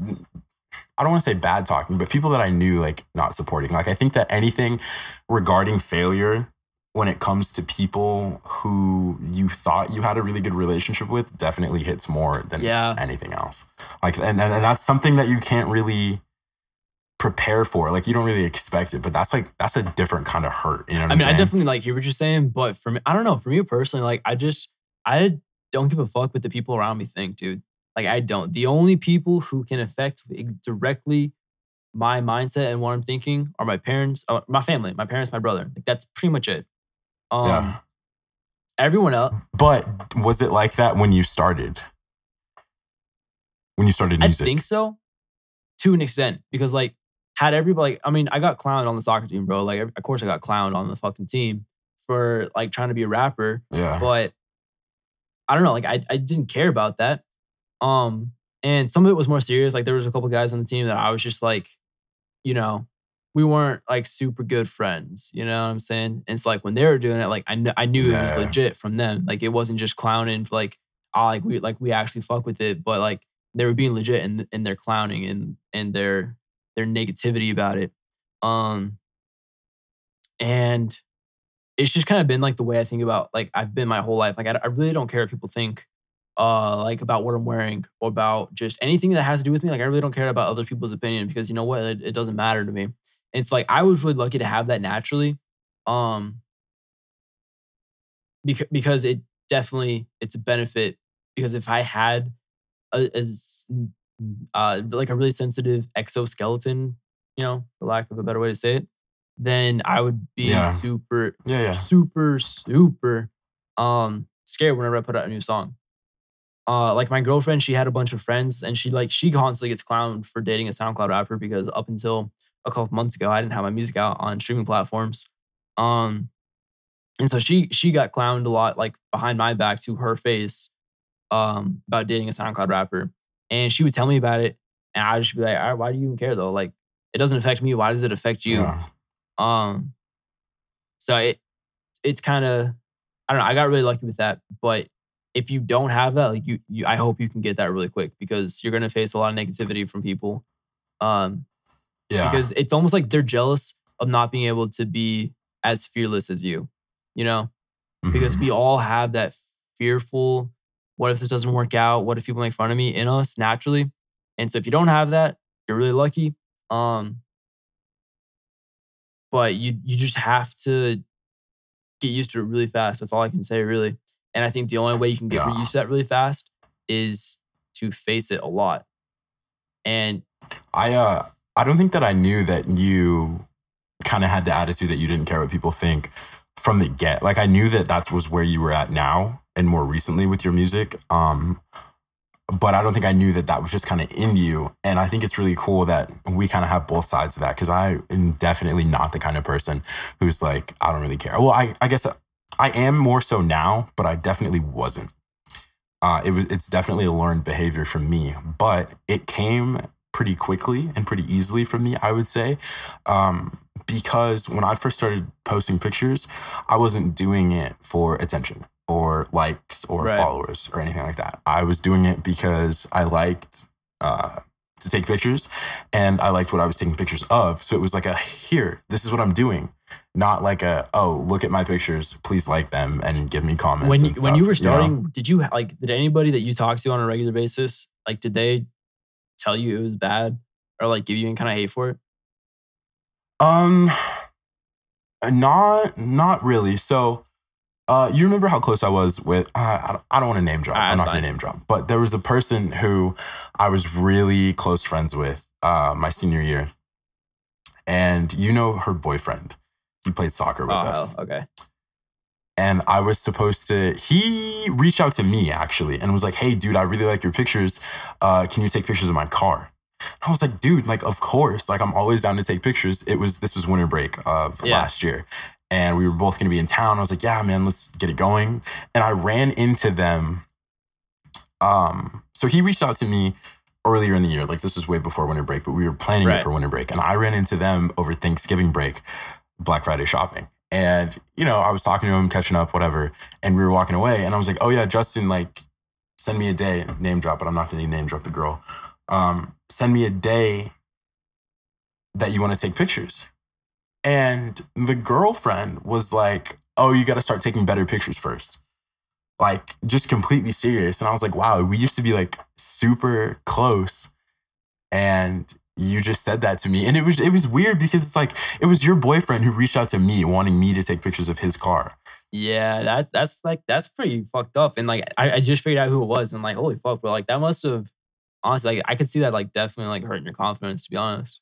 I don't want to say bad talking, but people that I knew like not supporting. Like I think that anything regarding failure when it comes to people who you thought you had a really good relationship with definitely hits more than Yeah. anything else. Like and, and and that's something that you can't really prepare for. Like you don't really expect it, but that's like that's a different kind of hurt. You know what I mean, I definitely like hear what you're saying, but for me, I don't know. For me personally, like I just I don't give a fuck what the people around me think, dude. Like I don't. The only people who can affect directly my mindset and what I'm thinking are my parents, uh, my family, my parents, my brother. Like that's pretty much it. Um, Yeah. everyone else, But was it like that when you started? When you started I think so, to an extent, because like had everybody, I mean, I got clowned on the soccer team, bro. Like, of course, I got clowned on the fucking team for like trying to be a rapper. yeah. but I don't know, like I, I didn't care about that. Um, and some of it was more serious. Like there was a couple guys on the team that I was just like, you know, we weren't like super good friends. You know what I'm saying? And it's like when they were doing it, like I kn- I knew it was legit from them. Like it wasn't just clowning. For, like I like we like we actually fuck with it, but like they were being legit in in their clowning and and their their negativity about it. Um, and it's just kind of been like the way I think about like I've been my whole life. Like I, I really don't care what people think, uh, like about what I'm wearing or about just anything that has to do with me. Like I really don't care about other people's opinion because you know what, it, it doesn't matter to me. It's like I was really lucky to have that naturally, um, because because it definitely it's a benefit because if I had a, as uh like a really sensitive exoskeleton, you know, for lack of a better way to say it, then I would be Yeah. super yeah, yeah. super super um scared whenever I put out a new song. Uh like my girlfriend, she had a bunch of friends and she like she constantly gets clowned for dating a SoundCloud rapper because up until a couple months ago I didn't have my music out on streaming platforms. Um and so she she got clowned a lot like behind my back to her face um about dating a SoundCloud rapper. And she would tell me about it and I'd just be like, all right, why do you even care though? Like it doesn't affect me. Why does it affect you? Yeah. Um, so it it's kind of I don't know. I got really lucky with that, but if you don't have that, like you, you, I hope you can get that really quick because you're gonna face a lot of negativity from people. Um, Yeah. because it's almost like they're jealous of not being able to be as fearless as you, you know, because Mhm. we all have that fearful. What if this doesn't work out? What if people make fun of me in us naturally? And so if you don't have that, you're really lucky. Um, but you you just have to get used to it really fast. That's all I can say, really. And I think the only way you can get Yeah. used to that really fast is to face it a lot. And I uh I don't think that I knew that you kind of had the attitude that you didn't care what people think from the get. Like I knew that that was where you were at now and more recently with your music. Um but I don't think I knew that that was just kind of in you. And I think it's really cool that we kind of have both sides of that because I am definitely not the kind of person who's like, I don't really care. Well, I, I guess I am more so now, but I definitely wasn't. Uh, it was it's definitely a learned behavior from me, but it came pretty quickly and pretty easily from me, I would say. Um, because when I first started posting pictures, I wasn't doing it for attention or likes or Right. followers or anything like that. I was doing it because I liked uh, to take pictures and I liked what I was taking pictures of. So it was like a here, this is what I'm doing. Not like a oh look at my pictures, please like them and give me comments. when you, and when you stuff, were know? starting, did you like did anybody that you talked to on a regular basis like did they tell you it was bad or like give you any kind of hate for it? Um, not not really. So, uh, you remember how close I was with? Uh, I don't, I don't want to name drop. Ah, I'm not gonna name drop. But there was a person who I was really close friends with, uh, my senior year, and you know her boyfriend. He played soccer with Oh, us, hell, okay. and I was supposed to. He reached out to me actually, and was like, "Hey, dude, I really like your pictures. Uh, can you take pictures of my car?" And I was like, dude, like, of course. Like, I'm always down to take pictures. It was, this was winter break of Yeah. last year. And we were both going to be in town. I was like, yeah, man, let's get it going. And I ran into them. Um, so he reached out to me earlier in the year. Like this was way before winter break, but we were planning Right. it for winter break. And I ran into them over Thanksgiving break, Black Friday shopping. And, you know, I was talking to him, catching up, whatever. And we were walking away. And I was like, oh, yeah, Justin, like, send me a day, name drop, but I'm not going to name drop the girl. Um, send me a day that you want to take pictures. And the girlfriend was like, oh, you got to start taking better pictures first. Like, just completely serious. And I was like, wow, we used to be like super close. And you just said that to me. And it was it was weird because it's like it was your boyfriend who reached out to me wanting me to take pictures of his car. Yeah, that's that's like that's pretty fucked up. And like I, I just figured out who it was and like holy fuck, bro. Like that must have honestly like I could see that like definitely like hurting your confidence to be honest.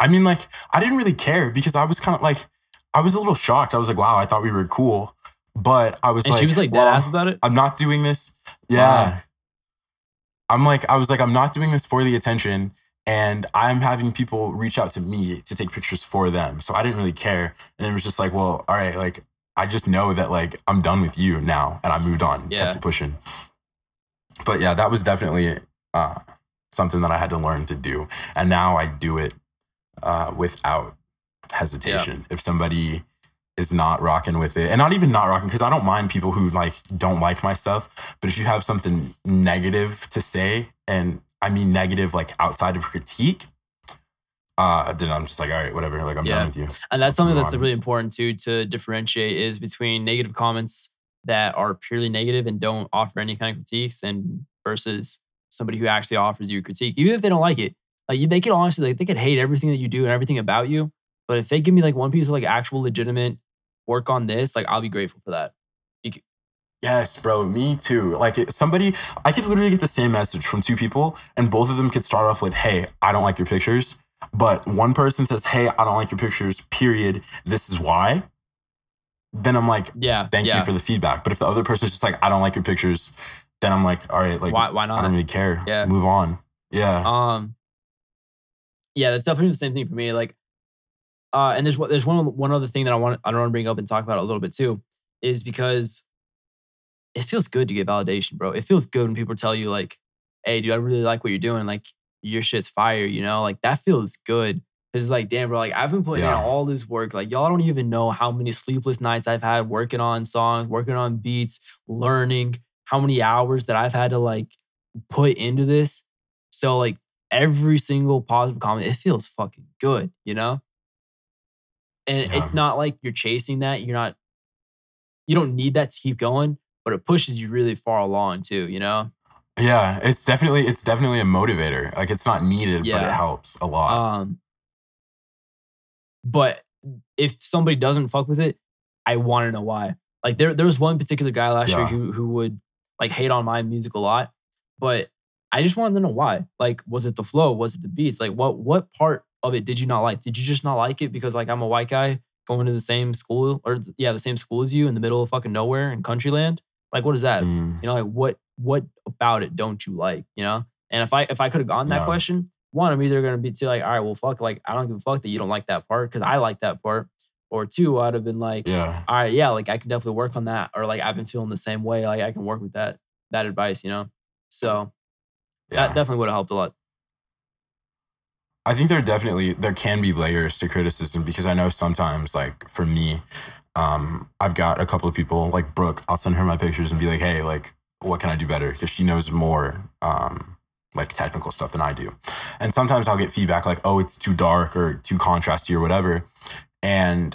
I mean, like, I didn't really care because I was kind of like, I was a little shocked. I was like, wow, I thought we were cool. But I was And like, she was like well, ass about it. I'm not doing this. Yeah. I'm like, I was like, I'm not doing this for the attention. And I'm having people reach out to me to take pictures for them. So I didn't really care. And it was just like, well, all right, like, I just know that like I'm done with you now. And I moved on, Yeah. kept pushing. But yeah, that was definitely uh, something that I had to learn to do. And now I do it uh, without hesitation. If somebody is not rocking with it, and not even not rocking, because I don't mind people who like don't like my stuff. But if you have something negative to say, and I mean negative like outside of critique, uh, then I'm just like, all right, whatever. Like I'm Yeah. done with you. And that's something that's on. really important too to differentiate is between negative comments that are purely negative and don't offer any kind of critiques and versus somebody who actually offers you a critique, even if they don't like it. Like they could honestly like they could hate everything that you do and everything about you, but if they give me like one piece of like actual legitimate work on this, like I'll be grateful for that. Yes, bro, me too. Like somebody, I could literally get the same message from two people, and both of them could start off with, "Hey, I don't like your pictures," but one person says, "Hey, I don't like your pictures." Period. This is why. Then I'm like, Yeah. "Thank yeah. you for the feedback." But if the other person's just like, "I don't like your pictures," then I'm like, "All right, like, why why not? I don't really care. Yeah. move on." Yeah, Um, yeah, that's definitely the same thing for me. Like, uh, and there's there's one one other thing that I want I don't want to bring up and talk about a little bit too, is because it feels good to get validation, bro. It feels good when people tell you like, "Hey, dude, I really like what you're doing. Like, your shit's fire." You know, like that feels good. Cause it's like, damn, bro. Like I've been putting Yeah. in all this work. Like y'all don't even know how many sleepless nights I've had working on songs, working on beats, learning. How many hours that I've had to like put into this. So like every single positive comment, it feels fucking good, you know? And Yeah. it's not like you're chasing that. You're not, you don't need that to keep going, but it pushes you really far along too, you know? yeah. It's definitely, it's definitely a motivator. Like it's not needed, but it helps a lot. Um, but if somebody doesn't fuck with it, I want to know why. Like there, there was one particular guy last year who who would like hate on my music a lot, but I just wanted to know why. Like, was it the flow? Was it the beats? Like, what what part of it did you not like? Did you just not like it because like I'm a white guy going to the same school or yeah, the same school as you in the middle of fucking nowhere in country land? Like, what is that? Mm, You know, like what what about it don't you like? You know? And if I if I could have gotten that Yeah. question, one, I'm either gonna be too like, all right, well, fuck, like I don't give a fuck that you don't like that part because I like that part. Or two, I'd have been like, yeah. all right, yeah, like I can definitely work on that. Or like I've been feeling the same way. Like I can work with that that advice, you know? So Yeah. that definitely would have helped a lot. I think there definitely there can be layers to criticism because I know sometimes like for me, um, I've got a couple of people like Brooke. I'll send her my pictures and be like, hey, like, what can I do better? Because she knows more um, like technical stuff than I do. And sometimes I'll get feedback like, oh, it's too dark or too contrasty or whatever, and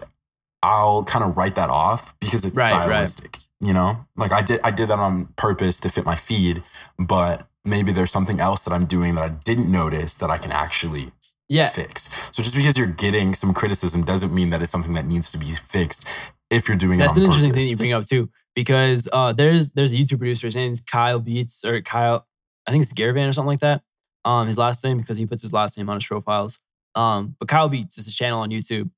I'll kind of write that off because it's Right, right. stylistic. You know, like I did I did that on purpose to fit my feed, but maybe there's something else that I'm doing that I didn't notice that I can actually Yeah. fix. So just because you're getting some criticism doesn't mean that it's something that needs to be fixed if you're doing it. That's an interesting purpose. thing you bring up too, because uh, there's there's a YouTube producer. His name's Kyle Beats or Kyle, I think it's Garavan or something like that. Um, his last name because he puts his last name on his profiles. Um, but Kyle Beats is a channel on YouTube,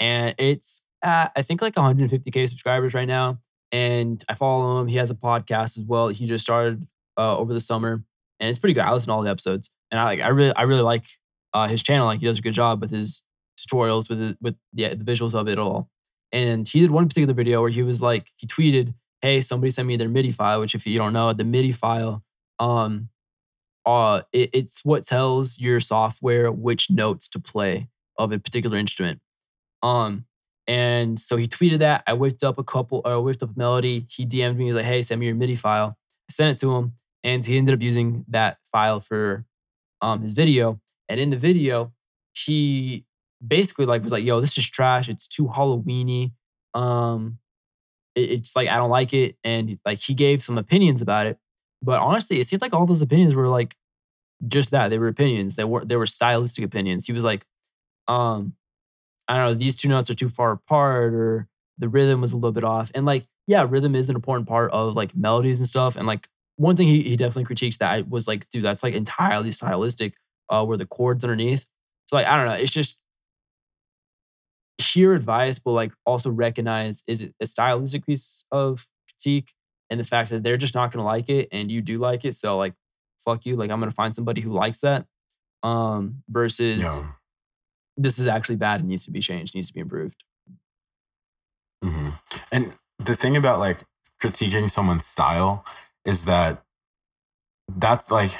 and it's at, I think like 150k subscribers right now. And I follow him. He has a podcast as well. He just started uh, over the summer, and it's pretty good. I listen to all the episodes, and I like I really I really like uh, his channel. Like he does a good job with his tutorials, with the, with yeah the visuals of it all. And he did one particular video where he was like, he tweeted, "Hey, somebody sent me their MIDI file." Which, if you don't know, the MIDI file, um, uh, it, it's what tells your software which notes to play of a particular instrument. Um, and so he tweeted that. I whipped up a couple, or I whipped up a melody. He DM'd me. He's like, "Hey, send me your MIDI file." I sent it to him, and he ended up using that file for um his video. And in the video, he basically like was like, "Yo, this is trash. It's too Halloweeny. Um, it, it's like I don't like it." And like he gave some opinions about it, but honestly, it seemed like all those opinions were like just that. They were opinions. They were they were stylistic opinions. He was like, um, I don't know, these two notes are too far apart, or the rhythm was a little bit off. And like, yeah, rhythm is an important part of like melodies and stuff. And like one thing he, he definitely critiqued that was like, dude, that's like entirely stylistic, uh, where the chords underneath. So like, I don't know, it's just hear advice, but like also recognize is it a stylistic piece of critique and the fact that they're just not gonna like it and you do like it. So like fuck you. Like I'm gonna find somebody who likes that. Um versus Yeah. this is actually bad and needs to be changed, needs to be improved. hmm And the thing about like critiquing someone's style is that that's like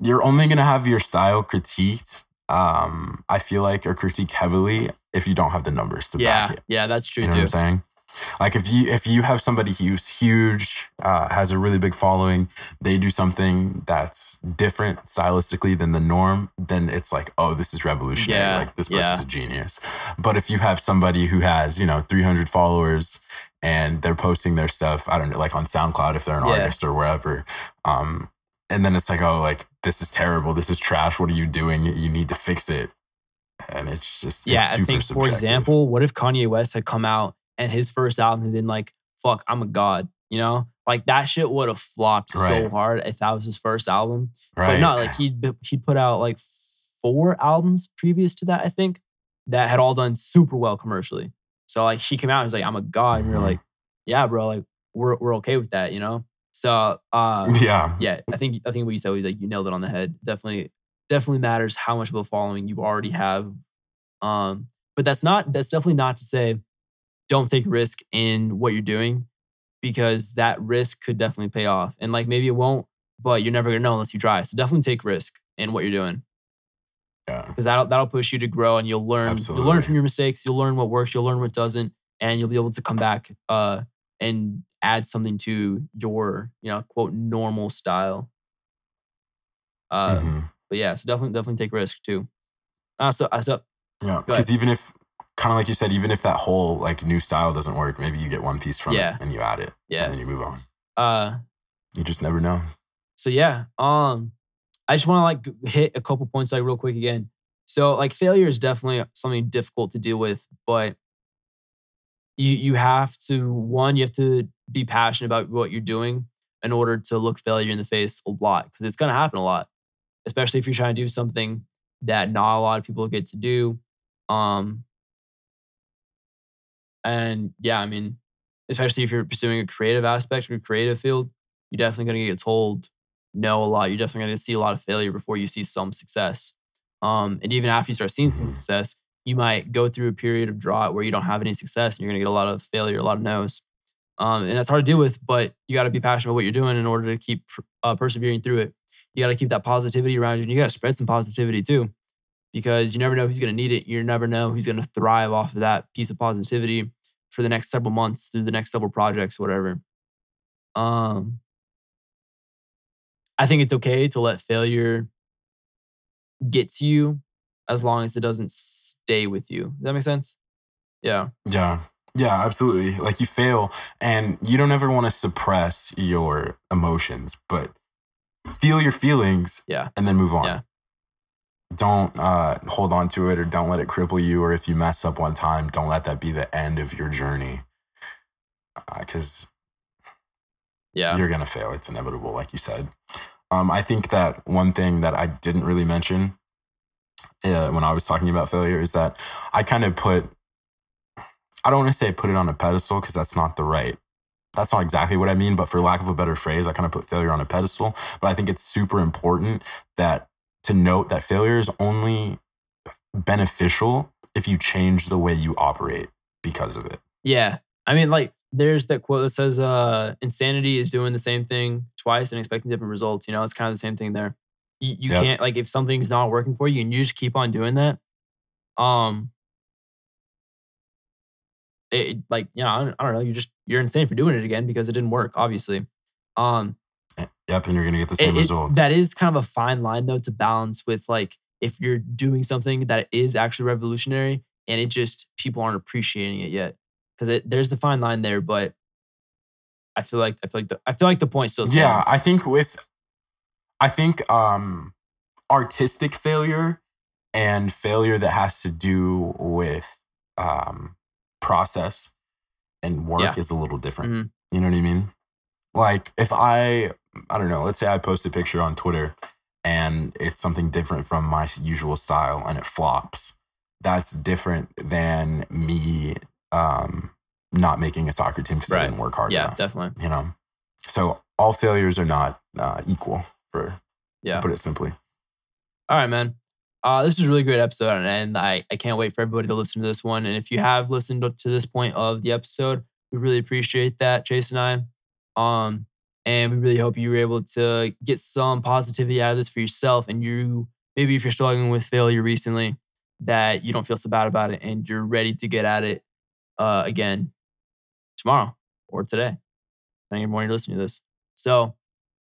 you're only gonna have your style critiqued. Um, I feel like or critiqued heavily if you don't have the numbers to Yeah, back it. yeah, that's true You know what too. I'm saying? Like if you if you have somebody who's huge, uh, has a really big following, they do something that's different stylistically than the norm, then it's like, oh, this is revolutionary. Yeah, Like this person's yeah. a genius. But if you have somebody who has, you know, 300 followers and they're posting their stuff, I don't know, like on SoundCloud if they're an Yeah. artist or wherever, um, and then it's like, oh, like this is terrible. This is trash. What are you doing? You need to fix it. And it's just it's Yeah, I super think for example, what if Kanye West had come out and his first album had been like, fuck, I'm a god, you know? Like that shit would have flopped so hard if that was his first album. right? But not like he'd he put out like four albums previous to that, I think, that had all done super well commercially. So like he came out and was like, I'm a god. And you're Mhm. like, yeah, bro, like we're we're okay with that, you know? So uh yeah, yeah, I think I think what you said was like you nailed it on the head. Definitely, definitely matters how much of a following you already have. Um, but that's not that's definitely not to say don't take risk in what you're doing because that risk could definitely pay off. And like maybe it won't, but you're never gonna know unless you try. So definitely take risk in what you're doing yeah. because that'll that'll push you to grow and you'll learn Absolutely. you'll learn from your mistakes. You'll learn what works. You'll learn what doesn't, and you'll be able to come back uh and add something to your you know quote normal style. Uh, Mhm. but yeah, so definitely definitely take risk too. Uh, so uh, so Yeah, because even if, kind of like you said, even if that whole like new style doesn't work, maybe you get one piece from Yeah. it and you add it, yeah. and then you move on. Uh, You just never know. so yeah. Um, I just want to like hit a couple points like real quick again. So like failure is definitely something difficult to deal with, but you you have to one you have to be passionate about what you're doing in order to look failure in the face a lot because it's gonna happen a lot, especially if you're trying to do something that not a lot of people get to do. Um, and yeah, I mean, especially if you're pursuing a creative aspect or a creative field, you're definitely gonna get told no a lot. You're definitely gonna see a lot of failure before you see some success. Um, and even after you start seeing some success, you might go through a period of drought where you don't have any success and you're gonna get a lot of failure, a lot of no's. Um, and that's hard to deal with, but you got to be passionate about what you're doing in order to keep uh, persevering through it. You got to keep that positivity around you, and you got to spread some positivity too, because you never know who's going to need it. You never know who's going to thrive off of that piece of positivity for the next several months, through the next several projects, whatever. Um, I think it's okay to let failure get to you as long as it doesn't stay with you. Does that make sense? Yeah. Yeah, yeah, absolutely. Like you fail, and you don't ever want to suppress your emotions, but feel your feelings, Yeah. and then move on. Yeah. Don't uh, hold on to it, or don't let it cripple you. Or if you mess up one time, don't let that be the end of your journey, because Yeah. you're gonna fail. It's inevitable, like you said. Um, I think that one thing that I didn't really mention uh, when I was talking about failure is that I kind of put, I don't want to say put it on a pedestal because that's not the right, that's not exactly what I mean, but for lack of a better phrase, I kind of put failure on a pedestal. But I think it's super important that to note that failure is only beneficial if you change the way you operate because of it. Yeah. I mean, like, there's that quote that says, uh, insanity is doing the same thing twice and expecting different results. You know, it's kind of the same thing there. You, you Yep. can't like if something's not working for you and you just keep on doing that. Um, it like you know I don't, I don't know you just you're insane for doing it again because it didn't work obviously. Um, Yep, and you're gonna get the it- same it- results. that is kind of a fine line though to balance with like if you're doing something that is actually revolutionary and it just people aren't appreciating it yet because there's the fine line there, but I feel like I feel like the I feel like the point still stands. yeah, I think with I think um artistic failure and failure that has to do with um process and work Yeah. is a little different. Mhm. You know what I mean? Like if I I don't know, let's say I post a picture on Twitter and it's something different from my usual style and it flops. That's different than me um not making a soccer team because I didn't work hard yeah, enough definitely. you know so all failures are not uh, equal for Yeah. to put it simply All right, man. Uh, this is a really great episode, and- and I, I can't wait for everybody to listen to this one. And if you have listened to this point of the episode, we really appreciate that, Chase and I. Um, and we really hope you were able to get some positivity out of this for yourself. And you, maybe if you're struggling with failure recently, that you don't feel so bad about it and you're ready to get at it uh, again tomorrow or today, depending on when you're listening to this. So,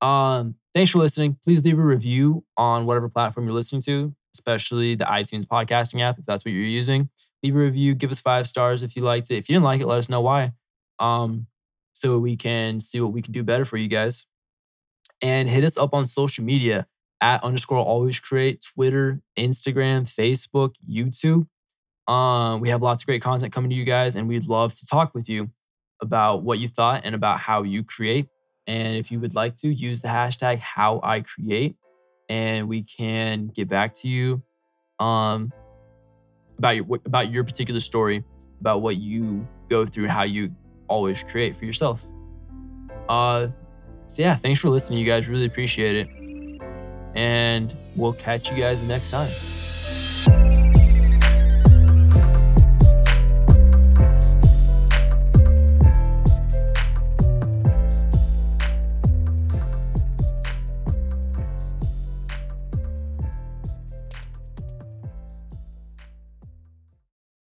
um, thanks for listening. Please leave a review on whatever platform you're listening to, especially the iTunes podcasting app, if that's what you're using. Leave a review, give us five stars if you liked it. If you didn't like it, let us know why. Um, so we can see what we can do better for you guys. And hit us up on social media at underscore always create, Twitter, Instagram, Facebook, YouTube. Um, we have lots of great content coming to you guys, and we'd love to talk with you about what you thought and about how you create. And if you would like to, use the hashtag how I create, and we can get back to you um, about your about your particular story, about what you go through, how you always create for yourself. Uh, so yeah, thanks for listening, you guys. Really appreciate it, and we'll catch you guys next time.